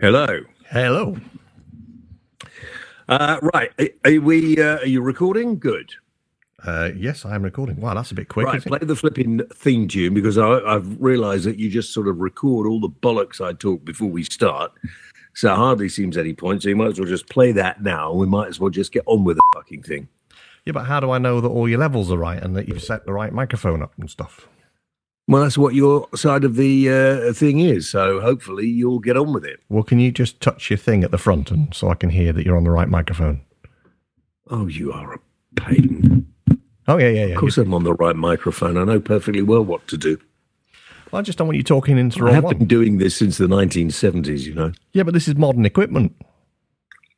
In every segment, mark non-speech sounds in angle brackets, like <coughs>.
Hello. Hello. Uh, right. Are, are we? Uh, are you recording? Good. Uh, yes, I am recording. Wow, that's a bit quick. Right. Play the flipping theme tune because I, I've realised that you just sort of record all the bollocks I talk before we start. So hardly seems any point. So you might as well just play that now. We might as well just get on with the fucking thing. Yeah, but how do I know that all your levels are right and that you've set the right microphone up and stuff? Well, that's what your side of the uh, thing is. So hopefully you'll get on with it. Well, can you just touch your thing at the front and so I can hear that you're on the right microphone? Oh, you are a pain. Oh yeah, yeah, yeah. Of course, I'm on the right microphone. I know perfectly well what to do. I just don't want you talking into I have one. been doing this since the 1970s. You know. Yeah, but this is modern equipment.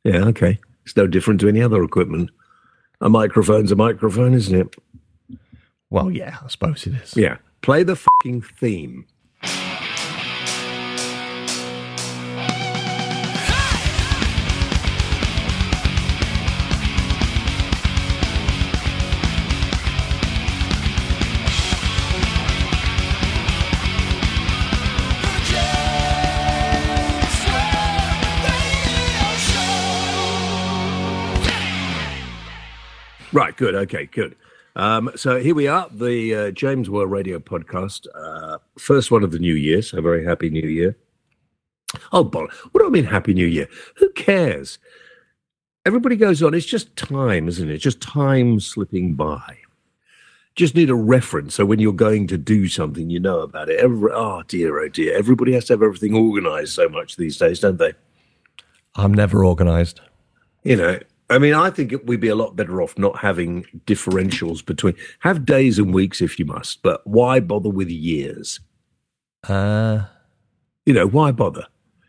Yeah. Okay. It's no different to any other equipment. A microphone's a microphone, isn't it? Well, yeah, I suppose it is. Yeah. Play the fucking theme. Right, good. Okay, good. Um, so here we are, the uh, James Whale Radio podcast, uh, first one of the new year. So very happy new year. Oh, bol- what do I mean, happy new year? Who cares? Everybody goes on. It's just time, isn't it? Just time slipping by. Just need a reference so when you're going to do something, you know about it. Every, oh dear, oh dear. Everybody has to have everything organised so much these days, don't they? I'm never organised. You know, I mean, I think it- we'd be a lot better off not having differentials between. Have days and weeks if you must, but why bother with years? Uh, You know, why bother?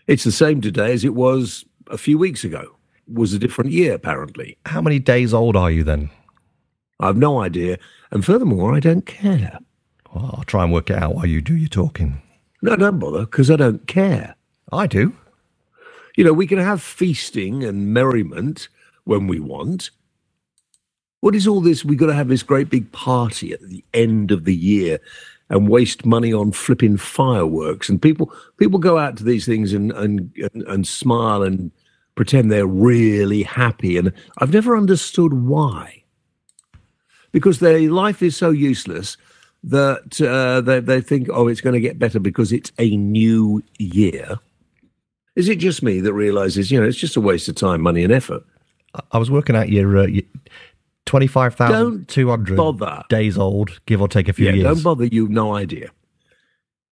It's the same today as it was a few weeks ago. It Was a different year, apparently. how many days old are you then? I've no idea. And furthermore, I don't care. Well, I'll try and work it out while you do your talking. No, don't bother, because I don't care. I do. You know, we can have feasting and merriment when we want. What is all this? We've got to have this great big party at the end of the year and waste money on flipping fireworks. And people people go out to these things and and and, and smile and pretend they're really happy. And I've never understood why. Because their life is so useless that uh, they, they think, oh, it's going to get better because it's a new year. Is it just me that realizes, you know, it's just a waste of time, money, and effort? I- was working out your, uh, your 25,200 bother. days old, give or take a few Yeah, years. don't bother. You've no idea.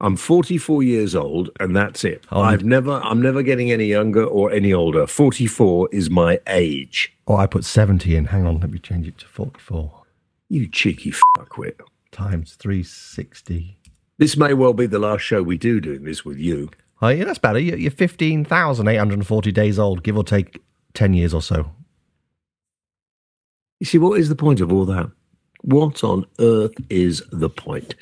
I'm 44 years old, and that's it. Oh, I've never, I'm never getting any younger or any older. 44 is my age. Oh, I put 70 in. Hang on, let me change it to 44 You cheeky fuckwit. times 360. This may well be the last show we do doing this with you. Oh, yeah, that's better. You're you're 15,840 days old, give or take 10 years or so. You see, what is the point of all that? What on earth is the point?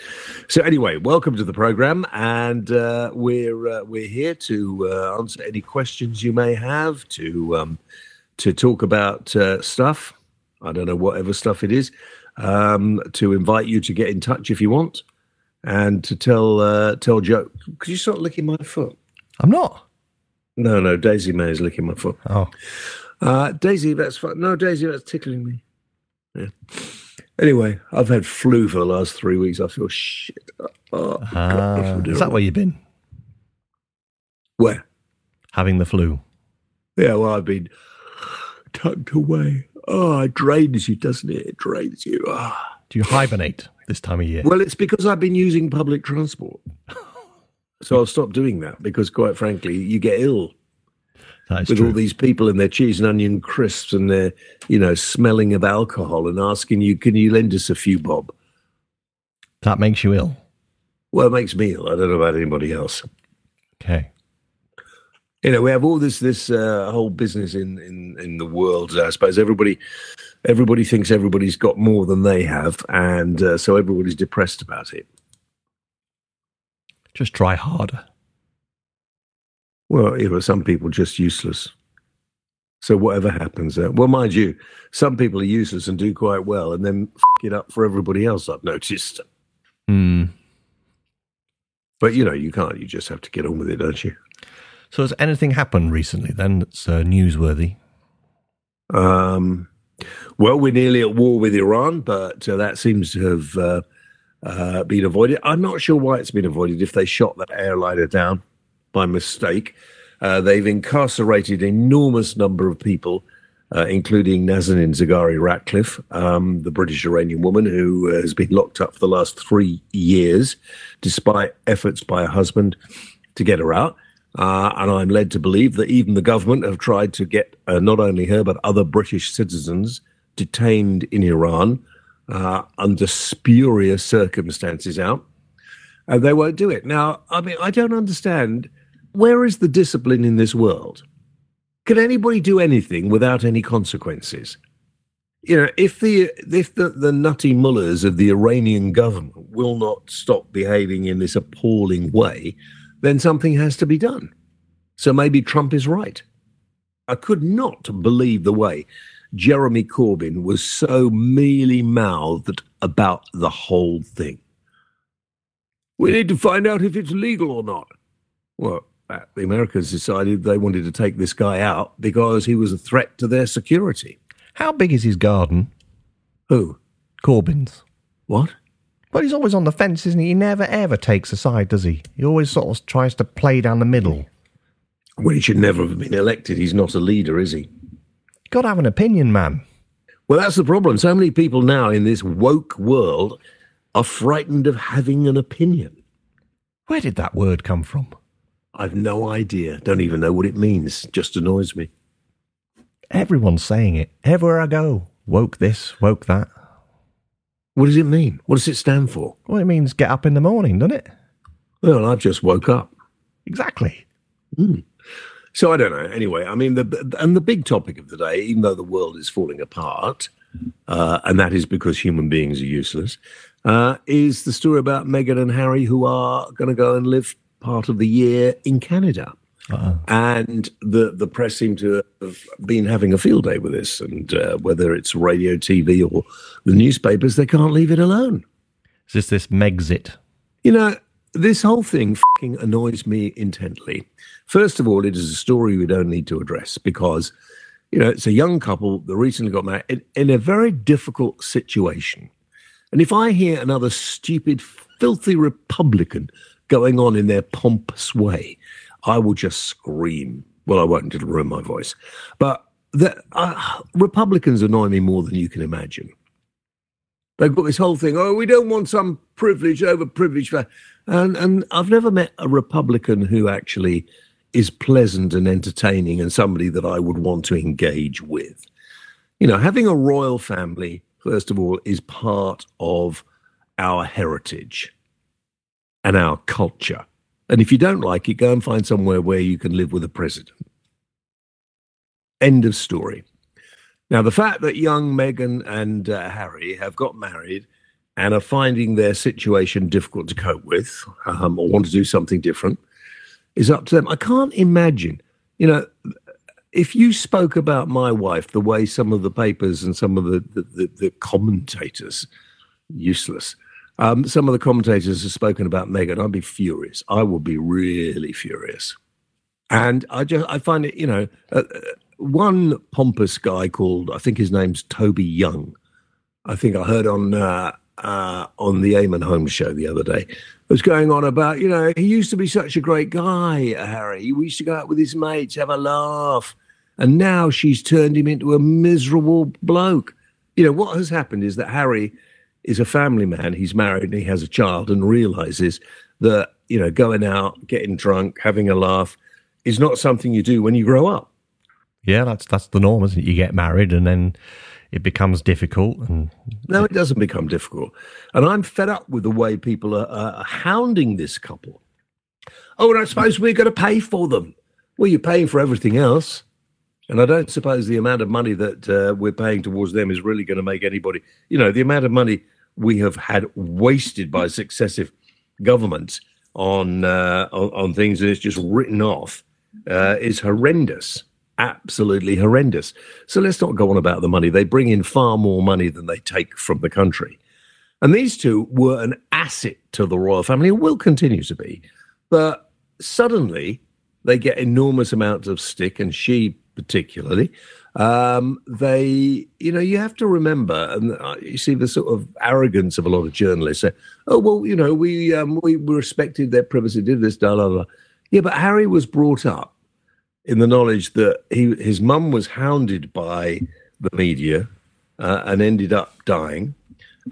So, anyway, welcome to the program, and uh, we're uh, we're here to uh, answer any questions you may have, to um, to talk about uh, stuff. I don't know whatever stuff it is. Um, to invite you to get in touch if you want, and to tell uh, tell Joe. Could you start licking my foot? I'm not. No, no, Daisy May is licking my foot. Oh, Uh, Daisy, that's fine. No, Daisy, that's tickling me. Yeah. Anyway, I've had flu for the last three weeks. I feel shit. Oh, God, I Ah, is that where you've been? Where? Having the flu. Yeah, well, I've been tucked away. Oh, it drains you, doesn't it? It drains you. Ah. Do you hibernate this time of year? Well, it's because I've been using public transport. So I'll stop doing that because, quite frankly, you get ill with true. all these people and their cheese and onion crisps and their, you know, smelling of alcohol and asking you, can you lend us a few bob? that makes you ill. Well, it makes me ill. I don't know about anybody else. Okay. You know, we have all this this uh, whole business in, in in the world. I suppose everybody everybody thinks everybody's got more than they have, and uh, so everybody's depressed about it. Just try harder. Well, you know, some people just useless. So whatever happens, uh, well, mind you, some people are useless and do quite well, and then f- it up for everybody else. I've noticed. Hmm. But you know, you can't. You just have to get on with it, don't you? So, has anything happened recently then that's uh, newsworthy? Um, well, we're nearly at war with Iran, but uh, that seems to have uh, uh, been avoided. I'm not sure why it's been avoided. If they shot that airliner down by mistake, uh, they've incarcerated enormous number of people, uh, including Nazanin Zaghari Ratcliffe, um, the British Iranian woman who has been locked up for the last three years, despite efforts by her husband to get her out. Uh, and I'm led to believe that even the government have tried to get uh, not only her, but other British citizens detained in Iran uh, under spurious circumstances out. And they won't do it. Now, I mean, I don't understand. Where is the discipline in this world? Can anybody do anything without any consequences? You know, if the if the, the nutty mullahs of the Iranian government will not stop behaving in this appalling way, then something has to be done. So maybe Trump is right. I could not believe the way Jeremy Corbyn was so mealy mouthed about the whole thing. We need to find out if it's legal or not. Well, the Americans decided they wanted to take this guy out because he was a threat to their security. How big is his garden? Who? Corbyn's. What? Well, he's always on the fence, isn't he? He never ever takes a side, does he? He always sort of tries to play down the middle. Well, he should never have been elected. He's not a leader, is he? Got to have an opinion, man. Well, that's the problem. So many people now in this woke world are frightened of having an opinion. Where did that word come from? I've no idea. Don't even know what it means. Just annoys me. Everyone's saying it. Everywhere I go. Woke this, woke that. What does it mean? What does it stand for? Well, it means get up in the morning, doesn't it? Well, I've just woke up. Exactly. Mm. So I don't know. Anyway, I mean, the and the big topic of the day, even though the world is falling apart, uh, and that is because human beings are useless, uh, is the story about Meghan and Harry, who are going to go and live part of the year in Canada. Uh-oh. And the the press seem to have been having a field day with this, and uh, whether it's radio, TV, or the newspapers, they can't leave it alone. Is this this Megxit? You know, this whole thing fucking annoys me intently. First of all, it is a story we don't need to address because, you know, it's a young couple that recently got married in, in a very difficult situation. And if I hear another stupid, filthy Republican going on in their pompous way, I will just scream. Well, I won't, it'll ruin my voice. But the, uh, Republicans annoy me more than you can imagine. They've got this whole thing, oh, we don't want some privilege over privilege. And, and I've never met a Republican who actually is pleasant and entertaining and somebody that I would want to engage with. You know, having a royal family, first of all, is part of our heritage and our culture. And if you don't like it, go and find somewhere where you can live with a president. End of story. Now, the fact that young Meghan and uh, Harry have got married and are finding their situation difficult to cope with um, or want to do something different is up to them. I can't imagine, you know, if you spoke about my wife the way some of the papers and some of the, the, the, the commentators, useless, um, some of the commentators have spoken about Meghan, I'd be furious. I would be really furious. And I just, I find it, you know, uh, uh one pompous guy called, I think his name's Toby Young. I think I heard on uh, uh, on the Eamonn Holmes show the other day was going on about, you know, he used to be such a great guy, Harry. He used to go out with his mates, have a laugh. And now she's turned him into a miserable bloke. You know, what has happened is that Harry is a family man. He's married and he has a child and realizes that, you know, going out, getting drunk, having a laugh is not something you do when you grow up. Yeah, that's that's the norm, isn't it? You get married and then it becomes difficult. And no, it doesn't become difficult. And I'm fed up with the way people are, are hounding this couple. Oh, and I suppose we're going to pay for them. Well, you're paying for everything else. And I don't suppose the amount of money that uh, we're paying towards them is really going to make anybody, you know, the amount of money we have had wasted by successive governments on uh, on, on, things that is just written off uh, is horrendous absolutely horrendous. So let's not go on about the money. They bring in far more money than they take from the country. And these two were an asset to the royal family and will continue to be. But suddenly they get enormous amounts of stick, and she particularly. Um, they, you know, you have to remember, and uh, you see the sort of arrogance of a lot of journalists. Say, "Oh well, you know, we um, we, respected their privacy, did this, da da da." Yeah, but Harry was brought up in the knowledge that he his mum was hounded by the media uh, and ended up dying,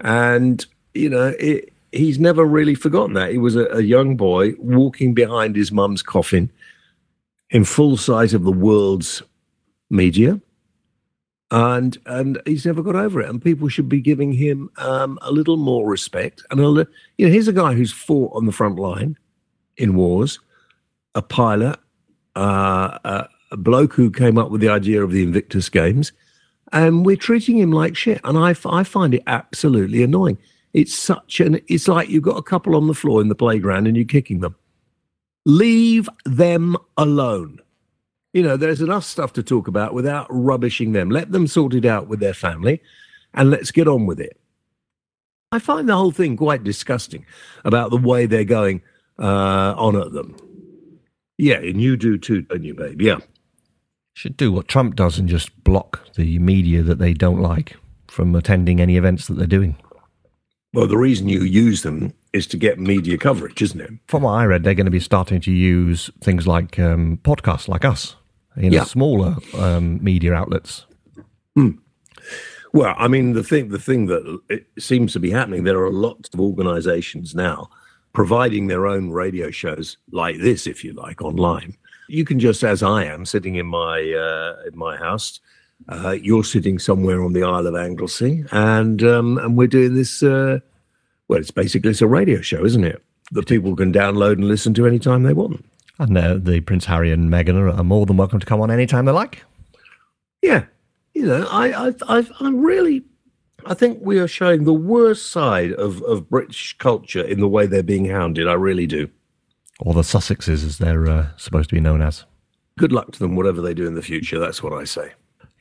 and you know it, he's never really forgotten that he was a, a young boy walking behind his mum's coffin in full sight of the world's media and and he's never got over it. And people should be giving him um, a little more respect. And a li- you know, here's a guy who's fought on the front line in wars, a pilot, uh, a, a bloke who came up with the idea of the Invictus Games, and we're treating him like shit. And I, I find it absolutely annoying. It's such an. It's like you've got a couple on the floor in the playground and you're kicking them. Leave them alone you know, there's enough stuff to talk about without rubbishing them. Let them sort it out with their family and let's get on with it. I find the whole thing quite disgusting about the way they're going uh, on at them. Yeah, and you do too, don't you, babe? Yeah. Should do what Trump does and just block the media that they don't like from attending any events that they're doing. Well, the reason you use them is to get media coverage, isn't it? From what I read, they're going to be starting to use things like um, podcasts like us in yeah. smaller um, media outlets. Mm. Well, I mean, the thing the thing that it seems to be happening, there are lots of organisations now providing their own radio shows like this, if you like, online. You can just, as I am, sitting in my uh, in my house. Uh, you're sitting somewhere on the Isle of Anglesey, and um, and we're doing this. Uh, well, it's basically it's a radio show, isn't it? That people can download and listen to anytime they want. And uh, the Prince Harry and Meghan are, are, more than welcome to come on anytime they like. Yeah, you know, I, I, I, I'm really, I think we are showing the worst side of, of British culture in the way they're being hounded. I really do. Or the Sussexes, as they're uh, supposed to be known as. Good luck to them, whatever they do in the future. That's what I say.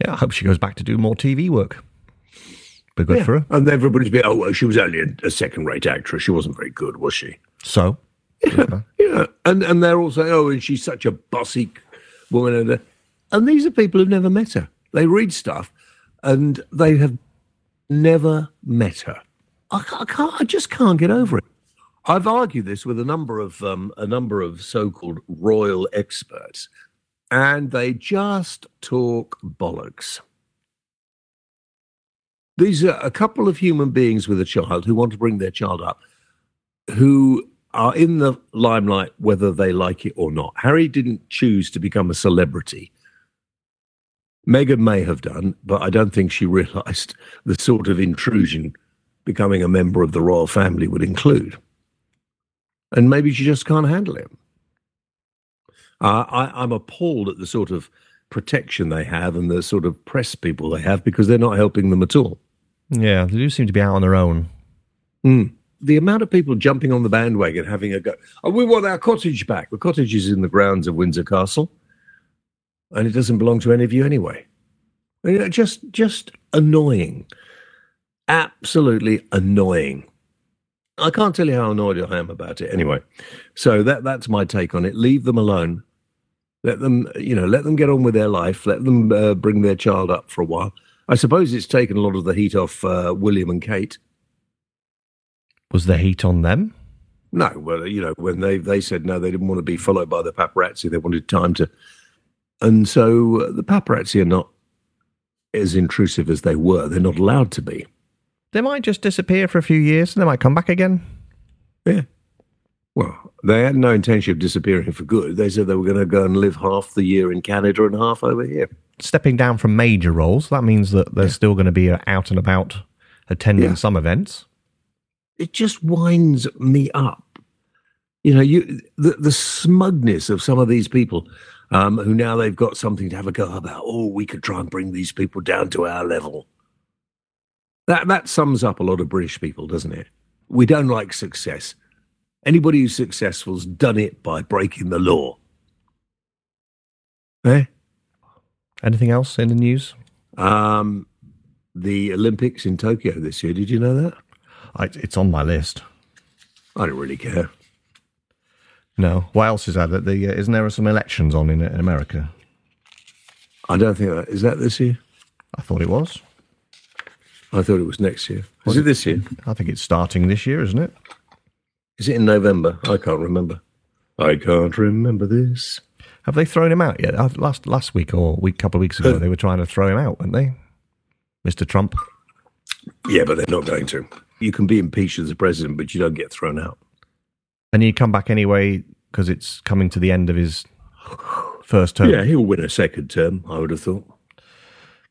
Yeah, I hope she goes back to do more TV work. Be good yeah. for her. And everybody's be, oh, well, she was only a, a second rate actress. She wasn't very good, was she? So? <laughs> Yeah. And and they're all saying, "Oh, and she's such a bossy woman," and and these are people who've never met her. They read stuff, and they have never met her. I, I can't. I just can't get over it. I've argued this with a number of um, a number of so-called royal experts, and they just talk bollocks. These are a couple of human beings with a child who want to bring their child up, who are in the limelight whether they like it or not. Harry didn't choose to become a celebrity. Meghan may have done, but I don't think she <laughs> realized the sort of intrusion becoming a member of the royal family would include. And maybe she just can't handle it. Uh, I, I'm appalled at the sort of protection they have and the sort of press people they have because they're not helping them at all. Yeah, they do seem to be out on their own. Mm the amount of people jumping on the bandwagon, having a go. Oh, we want our cottage back. The cottage is in the grounds of Windsor Castle, and it doesn't belong to any of you anyway. Just, just annoying, absolutely annoying. I can't tell you how annoyed I am about it. Anyway, so that that's my take on it. Leave them alone. Let them, you know, let them get on with their life. Let them uh, bring their child up for a while. I suppose it's taken a lot of the heat off uh, William and Kate was the heat on them? No, well, you know, when they they said no, they didn't want to be followed by the paparazzi. They wanted time to, and so uh, the paparazzi are not as intrusive as they were. They're not allowed to be. They might just disappear for a few years and they might come back again. Yeah. Well, they had no intention of disappearing for good. They said they were going to go and live half the year in Canada and half over here. Stepping down from major roles, that means that they're yeah. still going to be out and about attending yeah. some events it just winds me up. You know, you the, the smugness of some of these people um, who now they've got something to have a go about. Oh, we could try and bring these people down to our level. That that sums up a lot of British people, doesn't it? We don't like success. Anybody who's successful's done it by breaking the law. Eh? Anything else in the news? Um, the Olympics in Tokyo this year. Did you know that? I, it's on my list. I don't really care. No. What else is that? That the, uh, isn't there some elections on in, in America? I don't think that is that this year. I thought it was. I thought it was next year. Is it this year? I think it's starting this year, isn't it? Is it in November? I can't remember. I can't remember this. Have they thrown him out yet? Uh, Last last week or week, couple of weeks ago, they were trying to throw him out, weren't they? Mr. Trump. Yeah, but they're not going to. You can be impeached as a president, but you don't get thrown out. And he'd come back anyway because it's coming to the end of his first term. Yeah, he'll win a second term, I would have thought.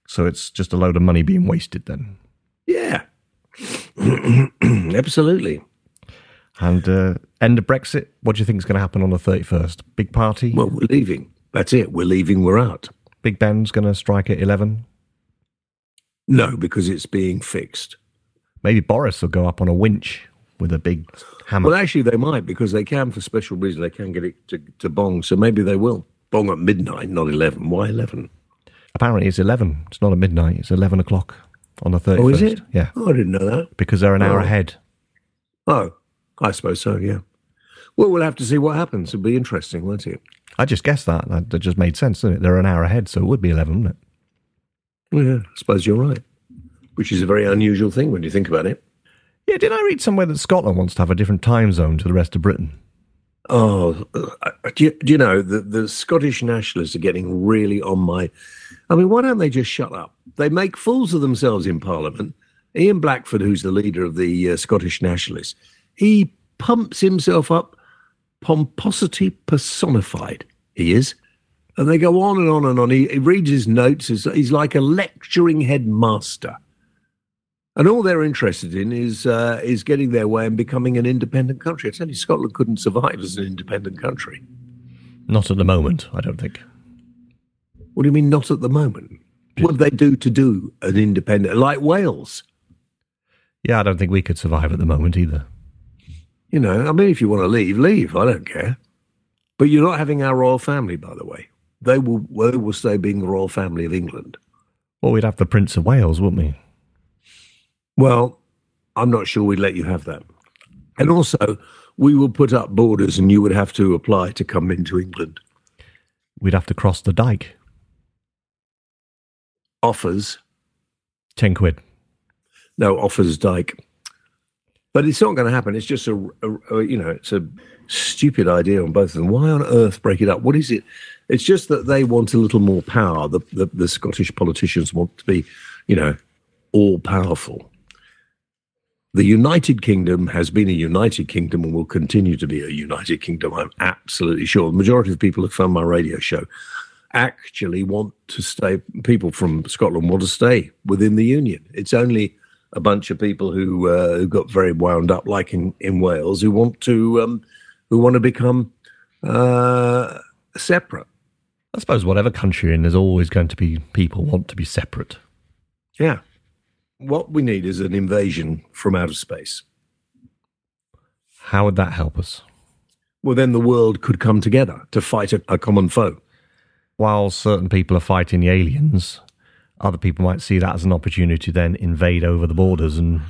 So it's just a load of money being wasted then. Yeah. <clears throat> Absolutely. And uh, end of Brexit. What do you think is going to happen on the thirty first? Big party. Well, we're leaving. That's it. We're leaving. We're out. Big Ben's going to strike at eleven. No, because it's being fixed. Maybe Boris will go up on a winch with a big hammer. Well, actually, they might because they can, for special reason, they can get it to, to bong. So maybe they will. Bong at midnight, not 11. Why 11? Apparently, it's eleven. It's not at midnight. It's eleven o'clock on the thirty Oh, is it? Yeah, Oh, I didn't know that. because they're an hour Oh. ahead. Oh, I suppose so, yeah. Well, we'll have to see what happens. It'll be interesting, won't it? I just guessed that. That that just made sense, didn't it? They're an hour ahead, so it would be eleven, wouldn't it? Yeah, I suppose you're right. Which is a very unusual thing when you think about it. Yeah, did I read somewhere that Scotland wants to have a different time zone to the rest of Britain? Oh, uh, do you, do you know the, the Scottish nationalists are getting really on my? I mean, why don't they just shut up? They make fools of themselves in Parliament. Ian Blackford, who's the leader of the uh, Scottish nationalists, he pumps himself up, pomposity personified. He is, and they go on and on and on. He, he reads his notes. He's, he's like a lecturing headmaster. And all they're interested in is uh, is getting their way and becoming an independent country. I tell you, Scotland couldn't survive as an independent country. Not at the moment, I don't think. What do you mean, not at the moment? What do they do to do an independent, like Wales? Yeah, I don't think we could survive at the moment either. You know, I mean, if you want to leave, leave. I don't care. But you're not having our royal family, by the way. They will, they will stay being the royal family of England. Well, we'd have the Prince of Wales, wouldn't we? Well, I'm not sure we'd let you have that. And also, we will put up borders and you would have to apply to come into England. We'd have to cross the dike. Offers, Ten quid. no, Offa's Dyke. But it's not going to happen. It's just a, a, a, you know, it's a stupid idea on both of them. Why on earth break it up? What is it? It's just that they want a little more power. The, the, the Scottish politicians want to be, you know, all powerful. The United Kingdom has been a United Kingdom and will continue to be a United Kingdom. I'm absolutely sure. The majority of people who found my radio show actually want to stay. People from Scotland want to stay within the Union. It's only a bunch of people who uh, who got very wound up, like in, in Wales, who want to um, who want to become uh, separate. I suppose whatever country you're in, there's always going to be people want to be separate. Yeah. What we need is an invasion from outer space. How would that help us? Well, then the world could come together to fight a, a common foe. While certain people are fighting the aliens, other people might see that as an opportunity to then invade over the borders and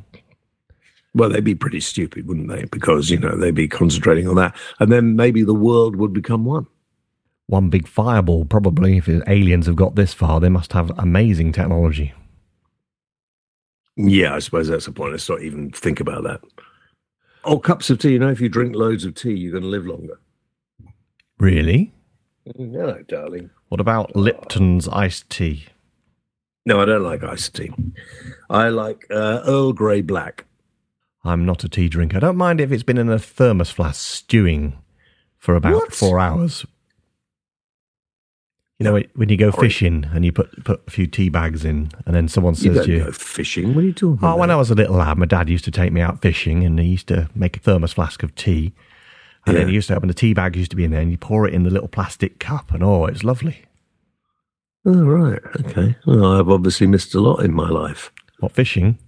Well, they'd be pretty stupid, wouldn't they? Because, you know, they'd be concentrating on that. And then maybe the world would become one. one big fireball. Probably, if aliens have got this far, they must have amazing technology. Yeah, I suppose that's the point. Let's not even think about that. Oh, cups of tea. You know, if you drink loads of tea, you're going to live longer. Really? No, darling. What about Lipton's iced tea? No, I don't like iced tea. I like uh, Earl Grey Black. I'm not a tea drinker. I don't mind if it's been in a thermos flask stewing for about What? four hours. You know, when you go Sorry. fishing and you put put a few tea bags in, and then someone You says don't to you, go fishing. What are you talking "Oh, about? when I was a little lad, my dad used to take me out fishing, and he used to make a thermos flask of tea, and then he used to open the tea bag used to be in there, and you pour it in the little plastic cup, and oh, it's lovely. Oh, right. Okay. Well, I've obviously missed a lot in my life. What fishing?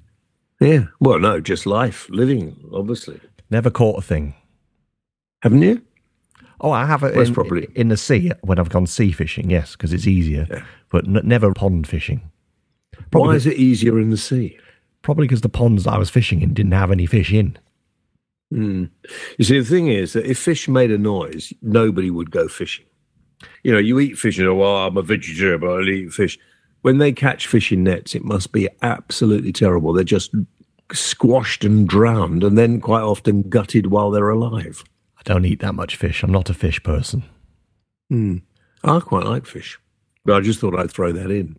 Yeah. Well, no, just life, living, obviously. Never caught a thing. Haven't you? Oh, I have it Most in, probably. in the sea when I've gone sea fishing, yes, because it's easier, Yeah. but n- never pond fishing. Why is it easier in the sea? probably because the ponds I was fishing in didn't have any fish in. Mm. You see, the thing is that if fish made a noise, nobody would go fishing. You know, you eat fish and oh, well, I'm a vegetarian, but I'll eat fish. When they catch fish in nets, it must be absolutely terrible. They're just squashed and drowned, and then quite often gutted while they're alive. I don't eat that much fish. I'm not a fish person. Mm. I quite like fish, but I just thought I'd throw that in.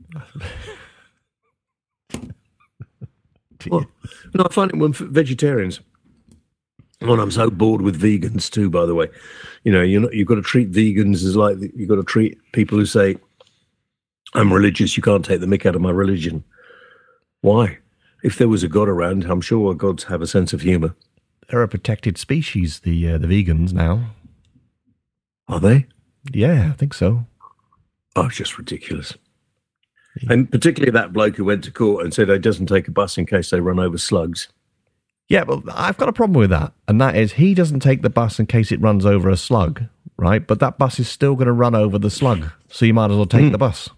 <laughs> well, no, I find it when vegetarians. And I'm so bored with vegans too. By the way, you know, you're not, you've got to treat vegans as like you've got to treat people who say, "I'm religious. You can't take the mick out of my religion." Why? If there was a god around, I'm sure gods have a sense of humour. They're a protected species. The uh, the vegans now. Are they? Yeah, I think so. Oh, it's just ridiculous. Yeah. And particularly that bloke who went to court and said he doesn't take a bus in case they run over slugs. Yeah, but I've got a problem with that, and that is he doesn't take the bus in case it runs over a slug, right? But that bus is still going to run over the slug, so you might as well take mm. the bus.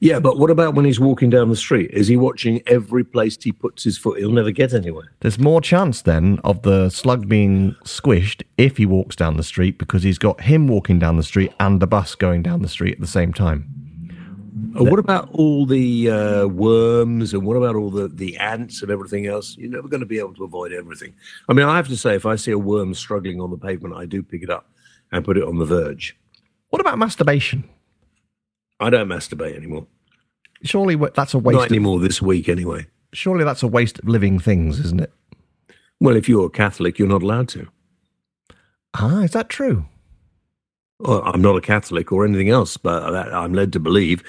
Yeah, but what about when he's walking down the street? Is he watching every place he puts his foot? He'll never get anywhere. There's more chance then of the slug being squished if he walks down the street because he's got him walking down the street and the bus going down the street at the same time. Uh, what about all the uh, worms and what about all the, the ants and everything else? You're never going to be able to avoid everything. I mean, I have to say, if I see a worm struggling on the pavement, I do pick it up and put it on the verge. What about masturbation? I don't masturbate anymore. Surely that's a waste. Not anymore of, this week, anyway. Surely that's a waste of living things, isn't it? Well, if you're a Catholic, you're not allowed to. Ah, is that true? Well, I'm not a Catholic or anything else, but I'm led to believe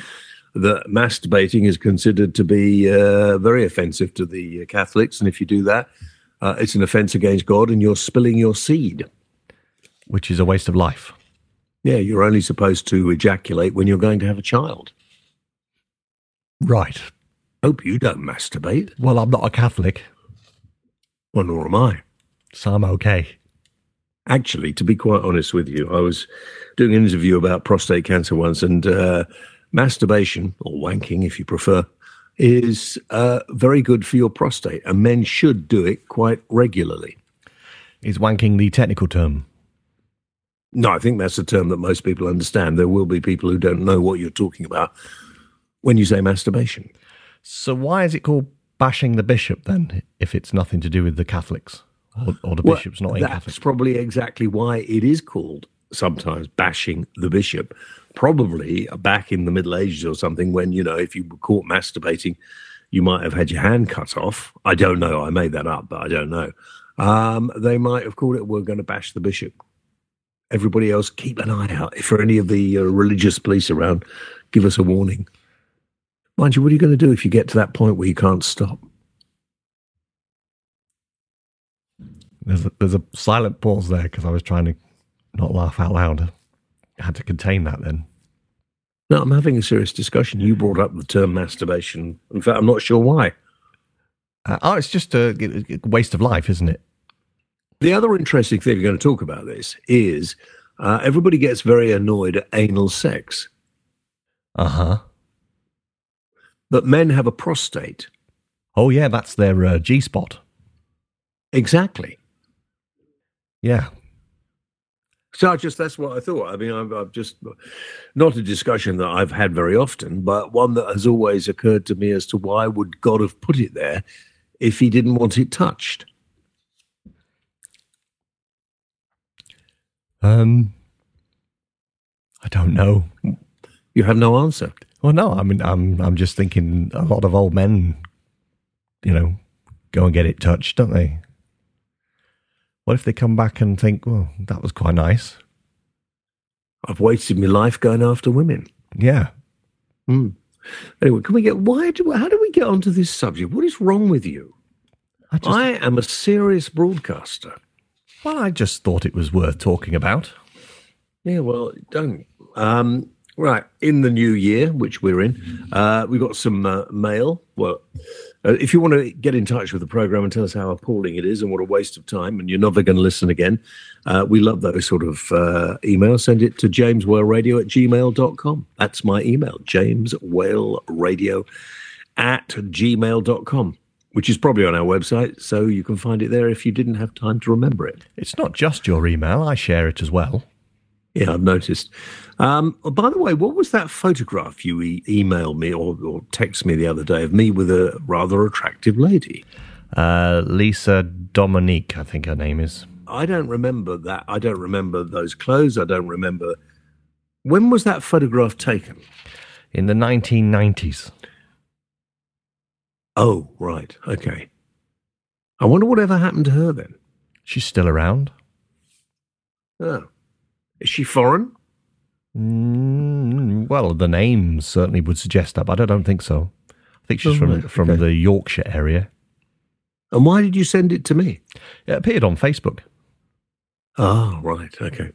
that masturbating is considered to be uh, very offensive to the Catholics, and if you do that, uh, it's an offense against God, and you're spilling your seed, which is a waste of life. Yeah, you're only supposed to ejaculate when you're going to have a child. Right. Hope you don't masturbate. Well, I'm not a Catholic. Well, nor am I. So I'm okay. Actually, to be quite honest with you, I was doing an interview about prostate cancer once, and uh, masturbation, or wanking if you prefer, is uh, very good for your prostate, and men should do it quite regularly. Is wanking the technical term? No, I think that's a term that most people understand. There will be people who don't know what you're talking about when you say masturbation. So, why is it called bashing the bishop then, if it's nothing to do with the Catholics? Or, or the well, bishop's not in That's Catholic? probably exactly why it is called sometimes bashing the bishop. Probably back in the Middle Ages or something, when, you know, if you were caught masturbating, you might have had your hand cut off. I don't know. I made that up, but I don't know. Um, they might have called it, we're going to bash the bishop. Everybody else, keep an eye out. If for any of the uh, religious police around, give us a warning. Mind you, what are you going to do if you get to that point where you can't stop? There's a, there's a silent pause there because I was trying to not laugh out loud. I had to contain that then. No, I'm having a serious discussion. You brought up the term masturbation. In fact, I'm not sure why. Uh, oh, it's just a, a, waste of life, isn't it? The other interesting thing we're going to talk about this is uh, everybody gets very annoyed at anal sex. Uh huh. But men have a prostate. Oh, yeah, that's their uh, G spot. Exactly. Yeah. So I just that's what I thought. I mean, I've, I've, just not a discussion that I've had very often, but one that has always occurred to me as to why would God have put it there if He didn't want it touched? Um, I don't know. You have no answer. Well, no, I mean, I'm I'm just thinking a lot of old men, you know, go and get it touched, don't they? What if they come back and think, well, that was quite nice? I've wasted my life going after women. Yeah. Mm. Anyway, can we get why do how do we get onto this subject? What is wrong with you? I, just, I am a serious broadcaster. Well, I just thought it was worth talking about. Yeah, well, don't. Um, Right, in the new year, which we're in, uh, we've got some uh, mail. Well, uh, if you want to get in touch with the program and tell us how appalling it is and what a waste of time, and you're never going to listen again, uh, we love those sort of uh, emails. Send it to jameswhaleradio at gmail.com. That's my email, jameswhaleradio at gmail.com. which is probably on our website, so you can find it there if you didn't have time to remember it. It's not just your email, I share it as well. Yeah, I've noticed. Um, by the way, what was that photograph you e- emailed me or, or text me the other day of me with a rather attractive lady? Uh, Lisa Dominique, I think her name is. I don't remember that. I don't remember those clothes. I don't remember. When was that photograph taken? In the 1990s. Oh, right. Okay. I wonder whatever happened to her then. She's still around. Oh. Is she foreign? Mm, well, the name certainly would suggest that, but I don't think so. I think she's Oh, from right, from okay. the Yorkshire area. And why did you send it to me? It appeared on Facebook. Oh, right. Okay.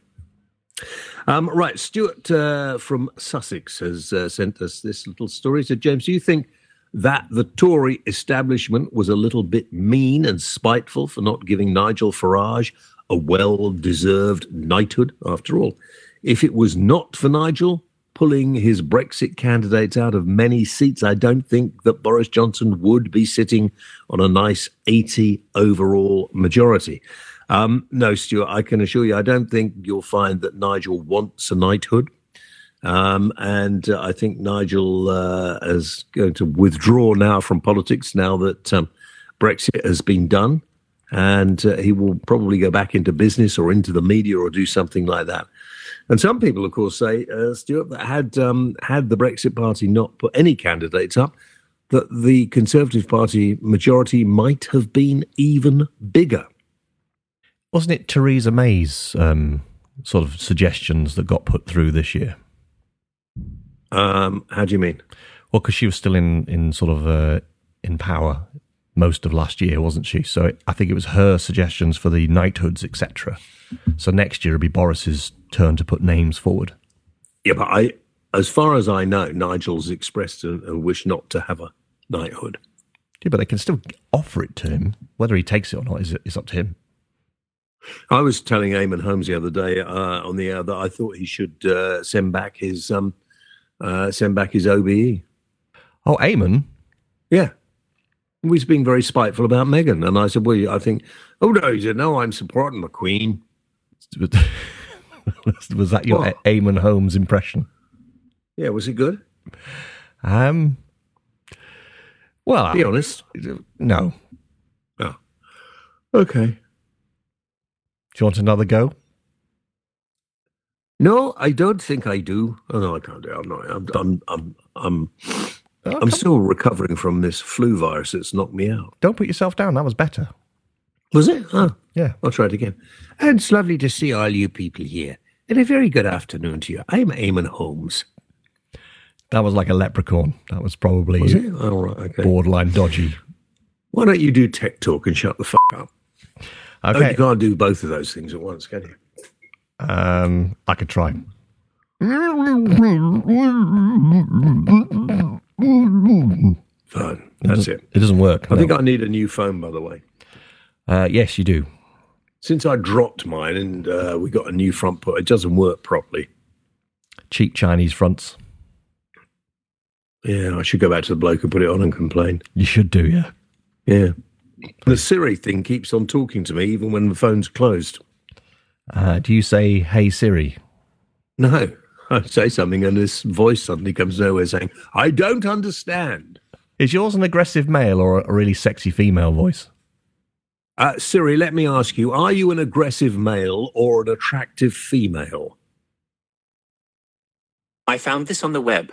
Um, right. Stuart uh, from Sussex has uh, sent us this little story. So, James, do you think that the Tory establishment was a little bit mean and spiteful for not giving Nigel Farage a well deserved knighthood after all? If it was not for Nigel pulling his Brexit candidates out of many seats, I don't think that Boris Johnson would be sitting on a nice 80 overall majority. Um, no, Stuart, I can assure you, I don't think you'll find that Nigel wants a knighthood. Um, and uh, I think Nigel uh, is going to withdraw now from politics now that um, Brexit has been done. And uh, he will probably go back into business or into the media or do something like that. And some people, of course, say, uh, Stuart, that had um, had the Brexit Party not put any candidates up, that the Conservative Party majority might have been even bigger. Wasn't it Theresa May's um, sort of suggestions that got put through this year? Um, how do you mean? Well, because she was still in, in sort of uh, in power most of last year, wasn't she? So it, I think it was her suggestions for the knighthoods, etc. So next year it'll be Boris's turn to put names forward. Yeah, but I, as far as I know, Nigel's expressed a, a wish not to have a knighthood. Yeah, but they can still offer it to him. Whether he takes it or not is is up to him. I was telling Eamonn Holmes the other day uh, on the air that I thought he should uh, send back his um, uh, send back his OBE. Oh, Eamonn. Yeah, he was being very spiteful about Meghan, and I said, "Well, I think." Oh no, he said, "No, I'm supporting the Queen." <laughs> was that your What? Eamonn Holmes impression? Yeah, was it good? Um. Well, Be honest. no. Oh, okay. Do you want another go? No, I don't think I do. Oh no, I can't do. it. I'm not. I'm. I'm. I'm. I'm, Oh, I'm still recovering from this flu virus that's knocked me out. Don't put yourself down. That was better. Was it? Oh, Yeah. I'll try it again. And it's lovely to see all you people here. And a very good afternoon to you. I'm Eamonn Holmes. That was like a leprechaun. That was probably Was it? All right. Okay. borderline dodgy. Why don't you do tech talk and shut the fuck up? Oh, Okay. you can't do both of those things at once, can you? Um, I could try. Fine. That's it. It doesn't work. I no. think I need a new phone, by the way. uh, yes, you do. Since I dropped mine and uh, we got a new front put, it doesn't work properly. Cheap Chinese fronts. Yeah, I should go back to the bloke and put it on and complain. You should do, yeah. Yeah. The Siri thing keeps on talking to me even when the phone's closed. Uh, do you say, "Hey Siri"? No, <laughs> I say something and this voice suddenly comes nowhere saying, I don't understand. Is yours an aggressive male or a really sexy female voice? Uh, Siri, let me ask you, are you an aggressive male or an attractive female? I found this on the web.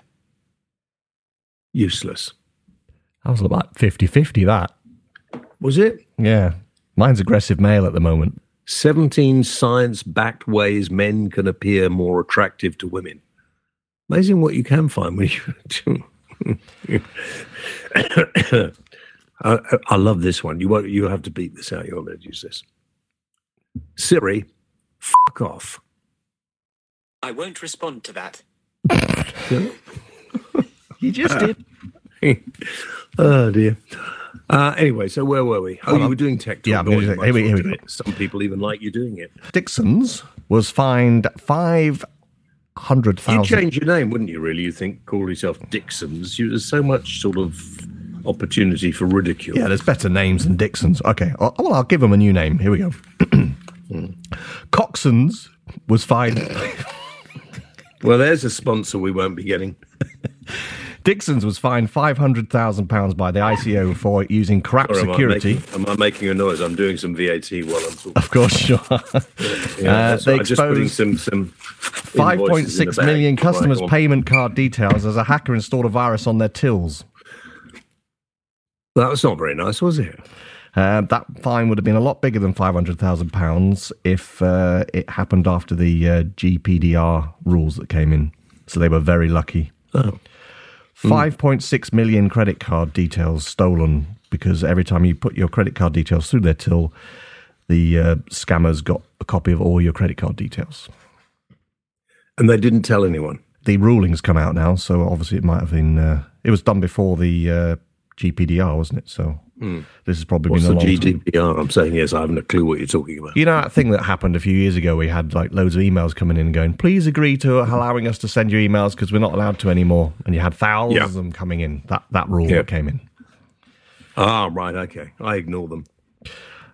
Useless. That was about 50-50, That. Was it? Yeah. Mine's aggressive male at the moment. 17 science backed ways men can appear more attractive to women. Amazing what you can find when you. <laughs> <coughs> I, I love this one. You won't. You have to beat this out. You're going to use this. Siri, fuck off. I won't respond to that. <laughs> You just did. <laughs> oh dear. Uh, anyway, so where were we? Oh, you were doing tech. Yeah, talk. I'm Go gonna on, say- you here we- here we well go. do it. Some people even like you doing it. Dixon's was fined five hundred You'd change your name, wouldn't you? Really, you think call yourself Dixon's? You, there's so much sort of opportunity for ridicule. Yeah, there's better names than Dixon's. Okay, well, well, I'll give them a new name. Here we go. <clears throat> Coxon's was fined. Well, there's a sponsor we won't be getting. <laughs> Dixon's was fined five hundred thousand pounds by the ICO for using crap Or am I, security. making, am I making a noise? I'm doing some VAT while I'm talking. Of course, you are. <laughs> Yeah, Uh, they right. Exposed some some Five point invoices in the six bag. million Right, customers' payment card details as a hacker installed a virus on their tills. That was not very nice, was it? Uh, that fine would have been a lot bigger than five hundred thousand pounds if uh, it happened after the uh, GPDR rules that came in. So they were very lucky. Oh. Five point six million credit card details stolen because every time you put your credit card details through their till, the uh, scammers got a copy of all your credit card details. And they didn't tell anyone. The rulings come out now, so obviously it might have been. Uh, it was done before the uh, GPDR, wasn't it? So this has probably What's been the long time. GDPR? I'm saying yes. I haven't a clue what you're talking about. You know that thing that happened a few years ago? We had like loads of emails coming in going, "Please agree to allowing us to send you emails because we're not allowed to anymore." And you had thousands Yeah. of them coming in. That that rule Yeah. that came in. Ah, right. Okay. I ignore them.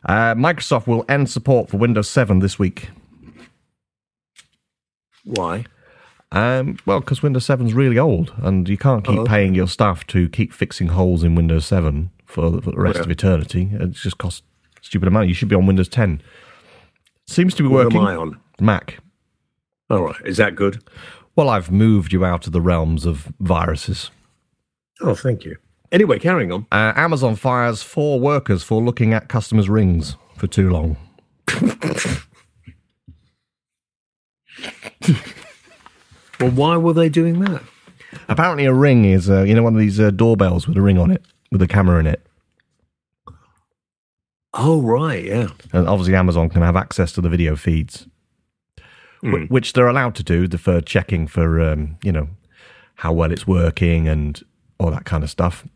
Uh, Microsoft will end support for Windows 7 this week. Why? Um, well, because Windows 7 is really old, and you can't keep Oh. paying your staff to keep fixing holes in Windows 7 for the, for the rest Yeah. of eternity. It just costs stupid amount. You should be on Windows 10. Seems to be What working. am I on? Mac. All right. Is that good? Well, I've moved you out of the realms of viruses. Oh, thank you. Anyway, carrying on. Uh, Amazon fires four workers for looking at customers' rings for too long. <laughs> Well, why were they doing that? Apparently, a ring is, uh, you know, one of these uh, doorbells with a ring on it, with a camera in it. Oh, right. Yeah. And obviously, Amazon can have access to the video feeds, Hmm. wh- which they're allowed to do, deferred checking for, um, you know, how well it's working and all that kind of stuff,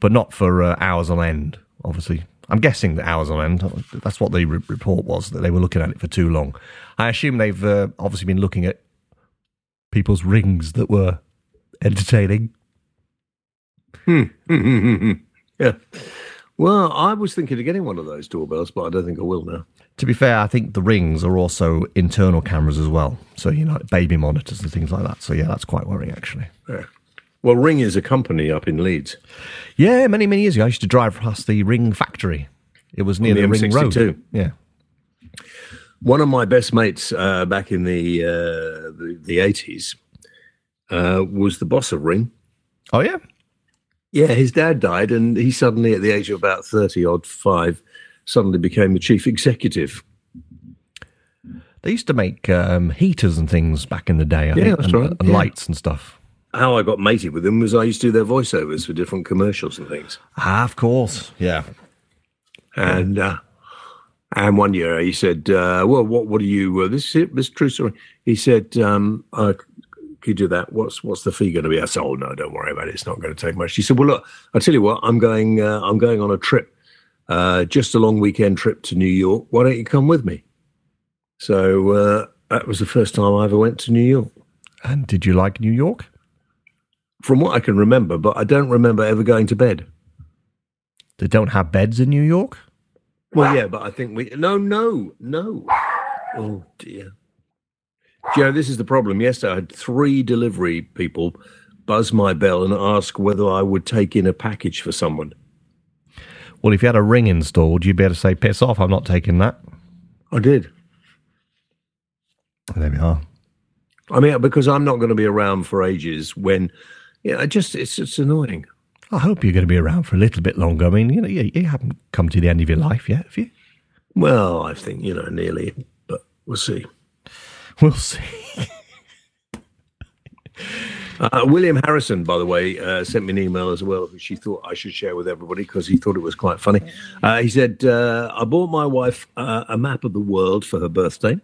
but not for uh, hours on end, obviously. I'm guessing that hours on end, that's what the re- report was, that they were looking at it for too long. I assume they've uh, obviously been looking at people's rings that were entertaining. <laughs> yeah. Well, I was thinking of getting one of those doorbells, but I don't think I will now. To be fair, I think the rings are also internal cameras as well. So, you know, baby monitors and things like that. So, yeah, that's quite worrying, actually. Yeah. Well, Ring is a company up in Leeds. Yeah, many, many years ago, I used to drive past the ring factory. It was near the the, ring road. M62. Yeah. One of my best mates uh, back in the uh, the, the 80s uh, was the boss of Ring. Oh, yeah. Yeah, his dad died, and he suddenly, at the age of about 30 odd five, suddenly became the chief executive. They used to make um, heaters and things back in the day. I Yeah, think, and, right. and Yeah. lights and stuff. How I got mated with him was I used to do their voiceovers for different commercials and things. Ah, of course. Yeah. And uh, and one year he said, uh, "Well, what what do you? Uh, this is it, this is true story." He said, um, uh, "Could you do that? What's what's the fee going to be?" I said, "Oh no, don't worry about it. It's not going to take much." She said, "Well, look, I tell you what, I'm going. Uh, I'm going on a trip, uh, just a long weekend trip to New York. Why don't you come with me?" So uh, that was the first time I ever went to New York, And did you like New York? from what I can remember. But I don't remember ever going to bed. They don't have beds in New York? Well, yeah, but I think we no, no, no. Oh dear. Joe, this is the problem. Yesterday, I had three delivery people buzz my bell and ask whether I would take in a package for someone. Well, if you had a ring installed, you'd be able to say, piss off, I'm not taking that. I did. There we are. I mean, because I'm not going to be around for ages. When, yeah, I just it's just annoying. I hope you're going to be around for a little bit longer. I mean, you know, you, you haven't come to the end of your life yet, have you? Well, I think you know nearly, but we'll see. We'll see. <laughs> Uh, William Harrison, by the way, uh, sent me an email as well, which he thought I should share with everybody because he thought it was quite funny. Uh, he said, uh, I bought my wife uh, a map of the world for her birthday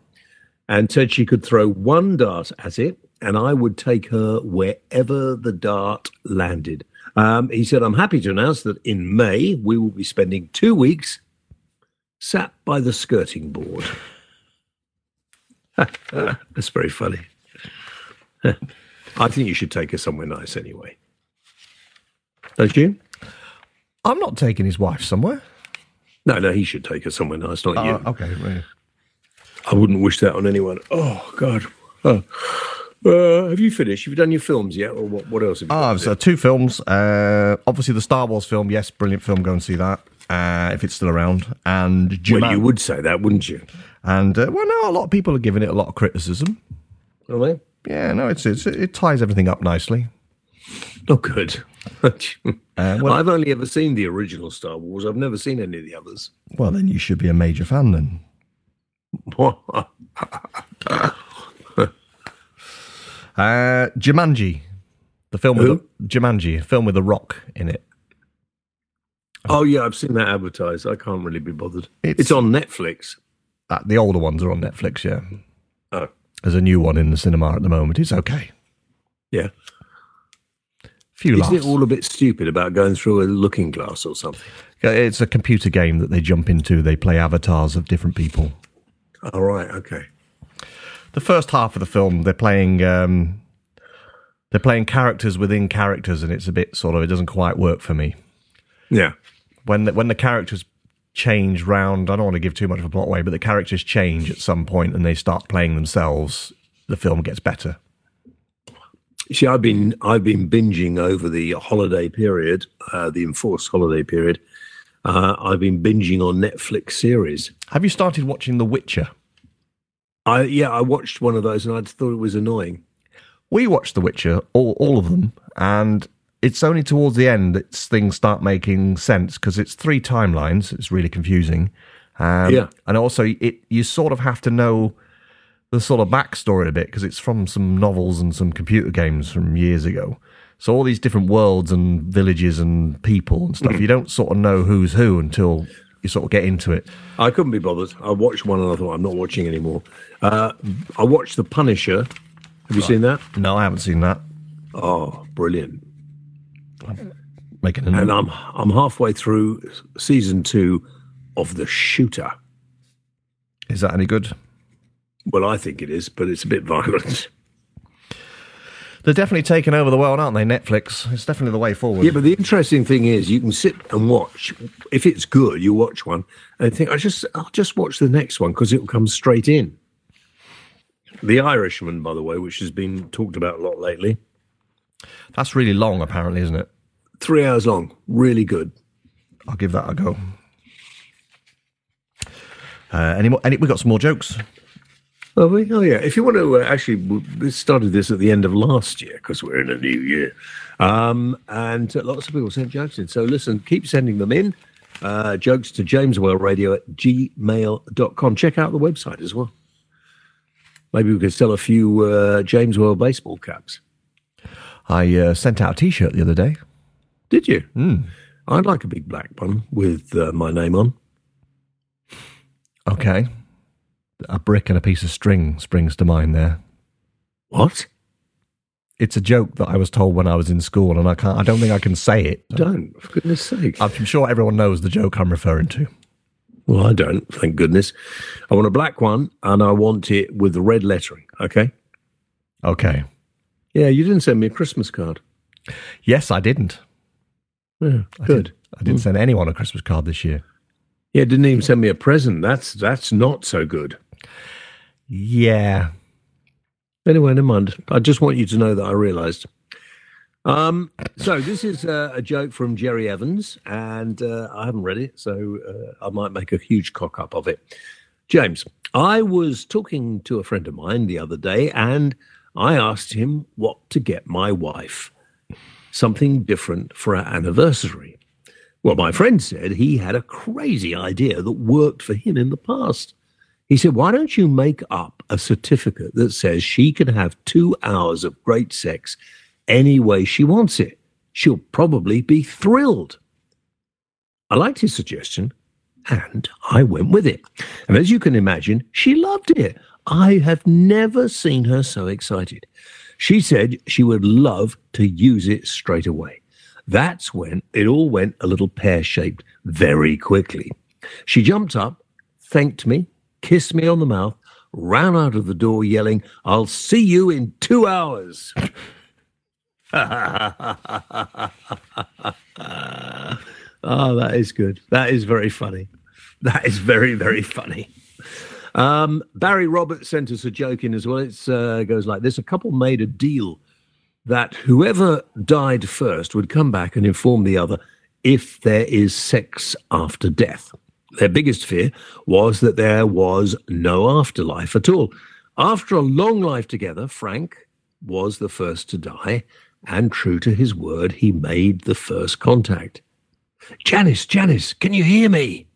and said she could throw one dart at it and I would take her wherever the dart landed. Um, he said, I'm happy to announce that in May we will be spending two weeks sat by the skirting board. <laughs> That's very funny. I think you should take her somewhere nice anyway. Don't you? I'm not taking his wife somewhere. No, no, he should take her somewhere nice, not Oh, you. okay. I wouldn't wish that on anyone. Oh God. Oh. Uh, have you finished? Have you done your films yet, or what? What else have you? Oh, I've uh, two films. Uh, obviously, the Star Wars film. Yes, brilliant film. Go and see that uh, if it's still around. And well, you would say that, wouldn't you? And uh, well, no, a lot of people are giving it a lot of criticism. Are they? Yeah, no, it's, it's it ties everything up nicely. Oh, good. <laughs> Uh, well, I've only ever seen the original Star Wars. I've never seen any of the others. well, then you should be a major fan then. <laughs> Uh, Jumanji, the film with the, Jumanji, a film with The Rock in it. Oh yeah, I've seen that advertised. I can't really be bothered. It's- It's, on Netflix. Uh, the older ones are on Netflix. Yeah, Oh, there's a new one in the cinema at the moment. It's okay. yeah. Few Isn't laughs. it all a bit stupid about going through a looking glass or something? It's a computer game that they jump into. They play avatars of different people. All right. Okay. The first half of the film, they're playing um, they're playing characters within characters, and it's a bit sort of it doesn't quite work for me. Yeah. When the, when the characters change round, I don't want to give too much of a plot away, but the characters change at some point and they start playing themselves. The film gets better. See, I've been I've been binging over the holiday period, uh, the enforced holiday period. Uh, I've been binging on Netflix series. Have you started watching The Witcher? I yeah, I watched one of those and I thought it was annoying. We watched The Witcher, all, all of them, and it's only towards the end that things start making sense because it's three timelines. It's really confusing. Um, Yeah. and also it you sort of have to know the sort of backstory a bit because it's from some novels and some computer games from years ago. So all these different worlds and villages and people and stuff, you don't sort of know who's who until you sort of get into it. I couldn't be bothered. I watched one and I thought I'm not watching anymore. Uh, I watched The Punisher. Have you seen that? No, I haven't seen that. Oh, brilliant! Making a And. I'm I'm halfway through season two of The Shooter. Is that any good? Well, I think it is, but it's a bit violent. They're definitely taking over the world, aren't they? Netflix. It's definitely the way forward. Yeah, but the interesting thing is, you can sit and watch. If it's good, you watch one and think, "I just, I'll just watch the next one because it will come straight in." The Irishman, by the way, which has been talked about a lot lately, That's really long, apparently, isn't it? three hours long, really good. I'll give that a go. Uh, any more? Any, we got some more jokes. Oh, we- oh yeah. If you want to, uh, actually, we started this at the end of last year because we're in a new year, um, and uh, lots of people sent jokes in. So listen, keep sending them in. Uh, jokes to jameswhaleradio at gmail.com. Check out the website as well. Maybe we could sell a few uh, James Whale baseball caps. I uh, sent out a T-shirt the other day. Did you? I'd like a big black one with uh, my name on. Okay, a brick and a piece of string springs to mind there. What? It's a joke that I was told when I was in school, and I can't. I don't think I can say it. Don't, for goodness sake. I'm sure everyone knows the joke I'm referring to. Well, I don't, thank goodness. I want a black one and I want it with red lettering, okay? Okay. Yeah, you didn't send me a Christmas card. Yes, I didn't. Yeah, good. I didn't send anyone a Christmas card this year. Yeah, didn't even send me a present. That's that's not so good. Yeah. Anyway, never mind. I just want you to know that I realised. Um, so this is uh, a joke from Jerry Evans, and uh, I haven't read it, so uh, I might make a huge cock up of it. James, I was talking to a friend of mine the other day, and I asked him what to get my wife. Something different for our anniversary. Well, my friend said he had a crazy idea that worked for him in the past. He said, Why don't you make up a certificate that says she can have two hours of great sex any way she wants it? She'll probably be thrilled. I liked his suggestion and I went with it. And as you can imagine, she loved it. I have never seen her so excited. She said she would love to use it straight away. That's when it all went a little pear shaped very quickly. She jumped up, thanked me, kissed me on the mouth, ran out of the door yelling, I'll see you in two hours. Oh, <laughs> that is good. That is very funny. That is very, very funny. Um, Barry Roberts sent us a joke in as well. It uh, goes like this: A couple made a deal that whoever died first would come back and inform the other if there is sex after death. Their biggest fear was that there was no afterlife at all. After a long life together, Frank was the first to die, and true to his word, he made the first contact. Janice, Janice, can you hear me?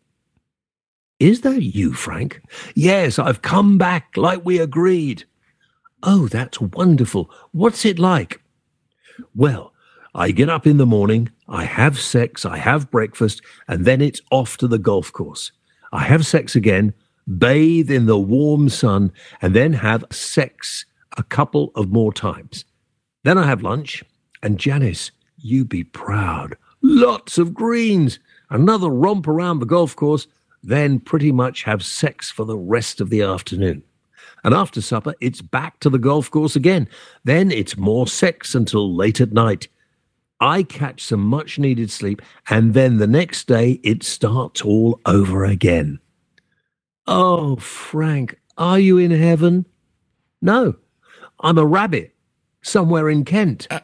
Is that you, Frank? Yes, I've come back like we agreed. Oh, that's wonderful. What's it like? Well, I get up in the morning, I have sex, I have breakfast, and then it's off to the golf course. I have sex again, bathe in the warm sun, and then have sex a couple of more times. Then I have lunch, and Janice, you be proud. Lots of greens, another romp around the golf course, then pretty much have sex for the rest of the afternoon. And after supper, it's back to the golf course again. Then it's more sex until late at night. I catch some much needed sleep, and then the next day it starts all over again. Oh, Frank, are you in heaven? No, I'm a rabbit somewhere in Kent. <laughs>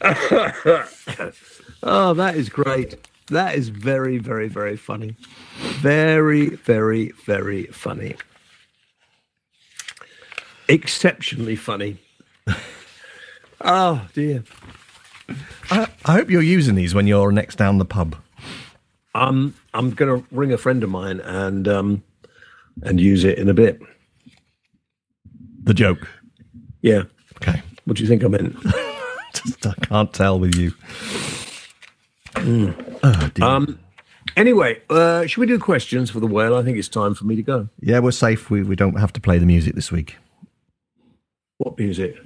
<laughs> oh, that is great. That is very, very, very funny. Very, very, very funny. Exceptionally funny. <laughs> Oh, dear. I, I hope you're using these when you're next down the pub. Um, I'm going to ring a friend of mine and um, and use it in a bit. The joke. Yeah. Okay. What do you think I meant? <laughs> Just, I can't tell with you. Oh. Um, anyway, uh, should we do questions for the whale? I think it's time for me to go. yeah, we're safe. We, we don't have to play the music this week. What music?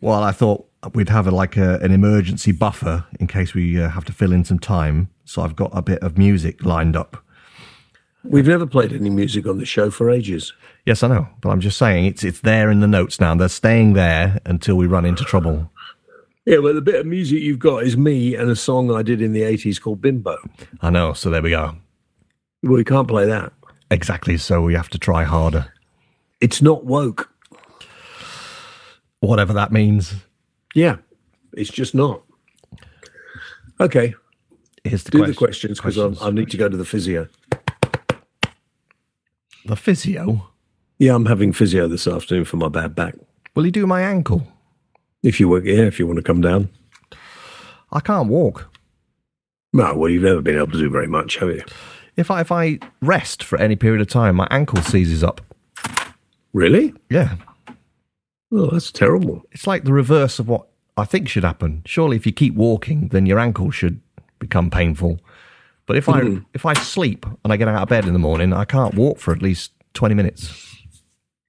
Well, I thought we'd have a, like a, an emergency buffer in case we uh, have to fill in some time. So I've got a bit of music lined up. We've never played any music on the show for ages. Yes, I know, but I'm just saying it's it's there in the notes now. They're staying there until we run into trouble. Yeah, well, the bit of music you've got is me and a song I did in the 80s called Bimbo. I know. So there we go. Well, we can't play that. Exactly. So we have to try harder, It's not woke. whatever that means. Yeah, it's just not. Okay, Here's the do question- the questions because I need to go to the physio. The physio. Yeah, I'm having physio this afternoon for my bad back. Will he do my ankle? If you work here, if you want to come down. I can't walk. No, well, you've never been able to do very much, have you? If I if I rest for any period of time, my ankle seizes up. Really? Yeah, Oh, that's terrible. it's like the reverse of what I think should happen. Surely, if you keep walking, then your ankle should become painful. But if I hmm. if I sleep and I get out of bed in the morning, I can't walk for at least twenty minutes.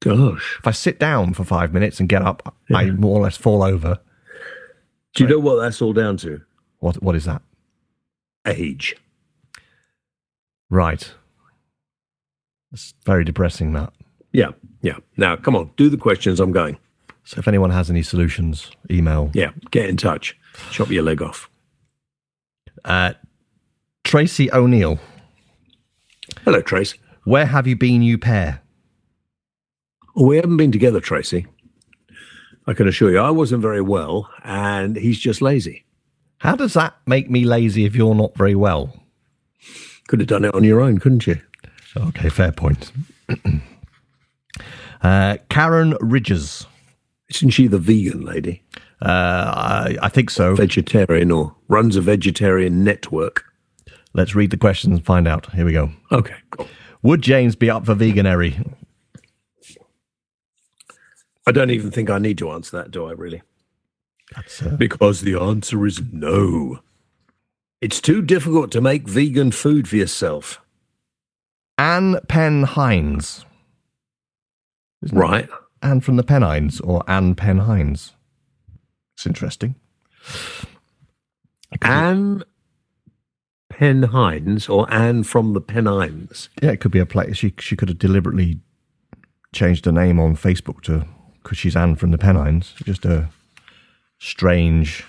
Gosh. If I sit down for five minutes and get up, I more or less fall over. Do you know what that's all down to? What what is that? Age. Right. It's very depressing that. Yeah, yeah. Now, come on, do the questions. I'm going. So if anyone has any solutions, email Yeah, get in touch. Chop your leg off. uh, Tracy O'Neill. Hello, Trace. Where have you been, you pair? Well, we haven't been together, Tracy. I can assure you, I wasn't very well, and he's just lazy. How does that make me lazy if you're not very well? Could have done it on your own, couldn't you? Okay, fair point. <clears throat> uh, Karen Ridges. Isn't she the vegan lady? Uh, I, I think so. Vegetarian or runs a vegetarian network? Let's read the questions and find out. Here we go. Okay, cool. Would James be up for Veganuary? I don't even think I need to answer that, do I, really? Uh, Because the answer is no. It's too difficult to make vegan food for yourself. Anne Penn Hines. Isn't it Right. Anne from the Pennines or Anne Penn Hines? It's interesting. Anne Penhines or Anne from the Pennines? Yeah, it could be a place. She she could have deliberately changed her name on Facebook to because she's Anne from the Pennines. Just a strange.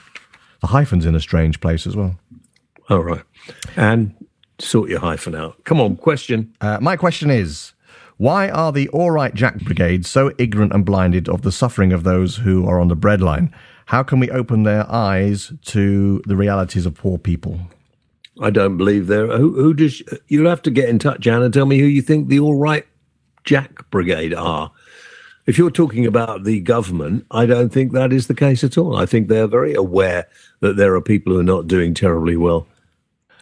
The hyphen's in a strange place as well. All right. And sort your hyphen out. Come on, question. Uh, my question is why are the All Right Jack Brigade so ignorant and blinded of the suffering of those who are on the breadline? How can we open their eyes to the realities of poor people? I don't believe there. Who, who does you'll have to get in touch, Anne, And tell me who you think the All Right Jack Brigade are. If you're talking about the government, I don't think that is the case at all. I think they're very aware that there are people who are not doing terribly well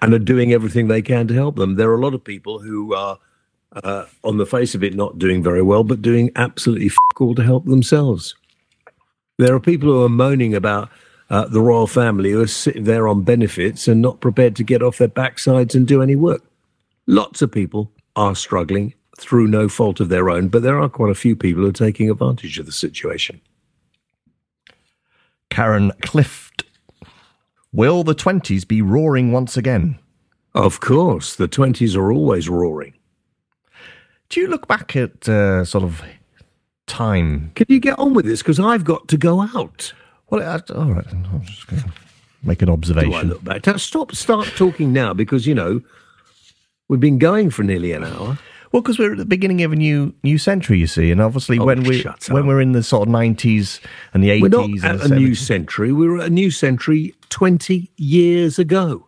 and are doing everything they can to help them. There are a lot of people who are, uh, on the face of it, not doing very well, but doing absolutely f- all to help themselves. There are people who are moaning about uh, the royal family who are sitting there on benefits and not prepared to get off their backsides and do any work. Lots of people are struggling through no fault of their own, but there are quite a few people who are taking advantage of the situation. Karen Clift. Will the 20s be roaring once again? Of course, the 20s are always roaring. Do you look back at uh, sort of time? Can you get on with this? Because I've got to go out. Well, I, all right. I'm just going to make an observation. Do I look back? Stop, start talking now because, you know, we've been going for nearly an hour. Well, because we're at the beginning of a new new century, you see, and obviously Oh, when we when we're in the sort of nineties and the eighties, We're not at a new century. We were at a new century 20 years ago.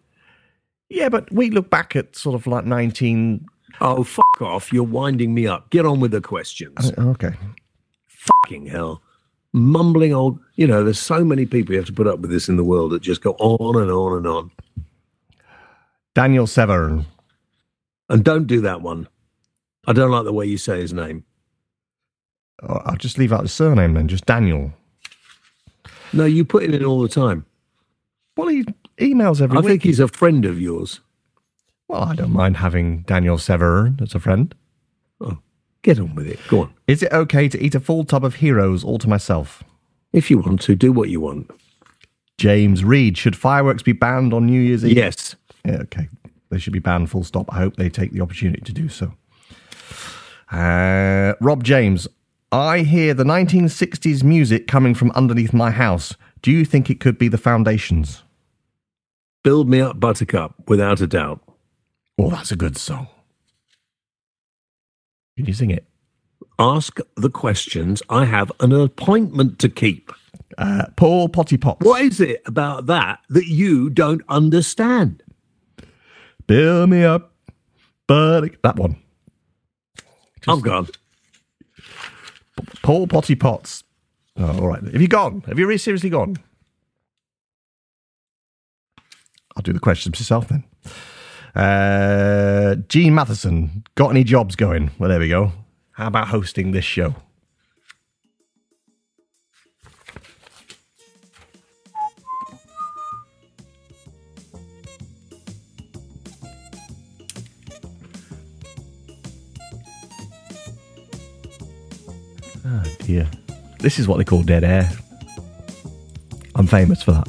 yeah, but we look back at sort of like nineteen. Oh, fuck off. You're winding me up. Get on with the questions. Oh, okay, Fucking hell. Mumbling old. You know, there's so many people you have to put up with this in the world that just go on and on and on. Daniel Severn. And don't do that one. I don't like the way you say his name. Oh, I'll just leave out the surname then, just Daniel. No, you put it in all the time. Well, he emails every I week. think he's a friend of yours. Well, I don't mind having Daniel Severn as a friend. Oh, get on with it. Go on. Is it okay to eat a full tub of Heroes all to myself? If you want to, do what you want. James Reed. Should fireworks be banned on New Year's Eve? Yes. Yeah, okay. They should be banned full stop. I hope they take the opportunity to do so. Uh, Rob James. I hear the 1960s music coming from underneath my house. Do you think it could be the foundations? Build me up, Buttercup, without a doubt. Oh, that's a good song. Can you sing it? Ask the questions. I have an appointment to keep. Uh, Paul Potty Pops. What is it about that that you don't understand? Build me up, but that one. I'm gone. Paul Potty Potts. Oh, all right. Have you gone? Have you really seriously gone? I'll do the questions myself then. Uh, Gene Matheson, got any jobs going? Well, there we go. How about hosting this show? This is what they call dead air. I'm famous for that.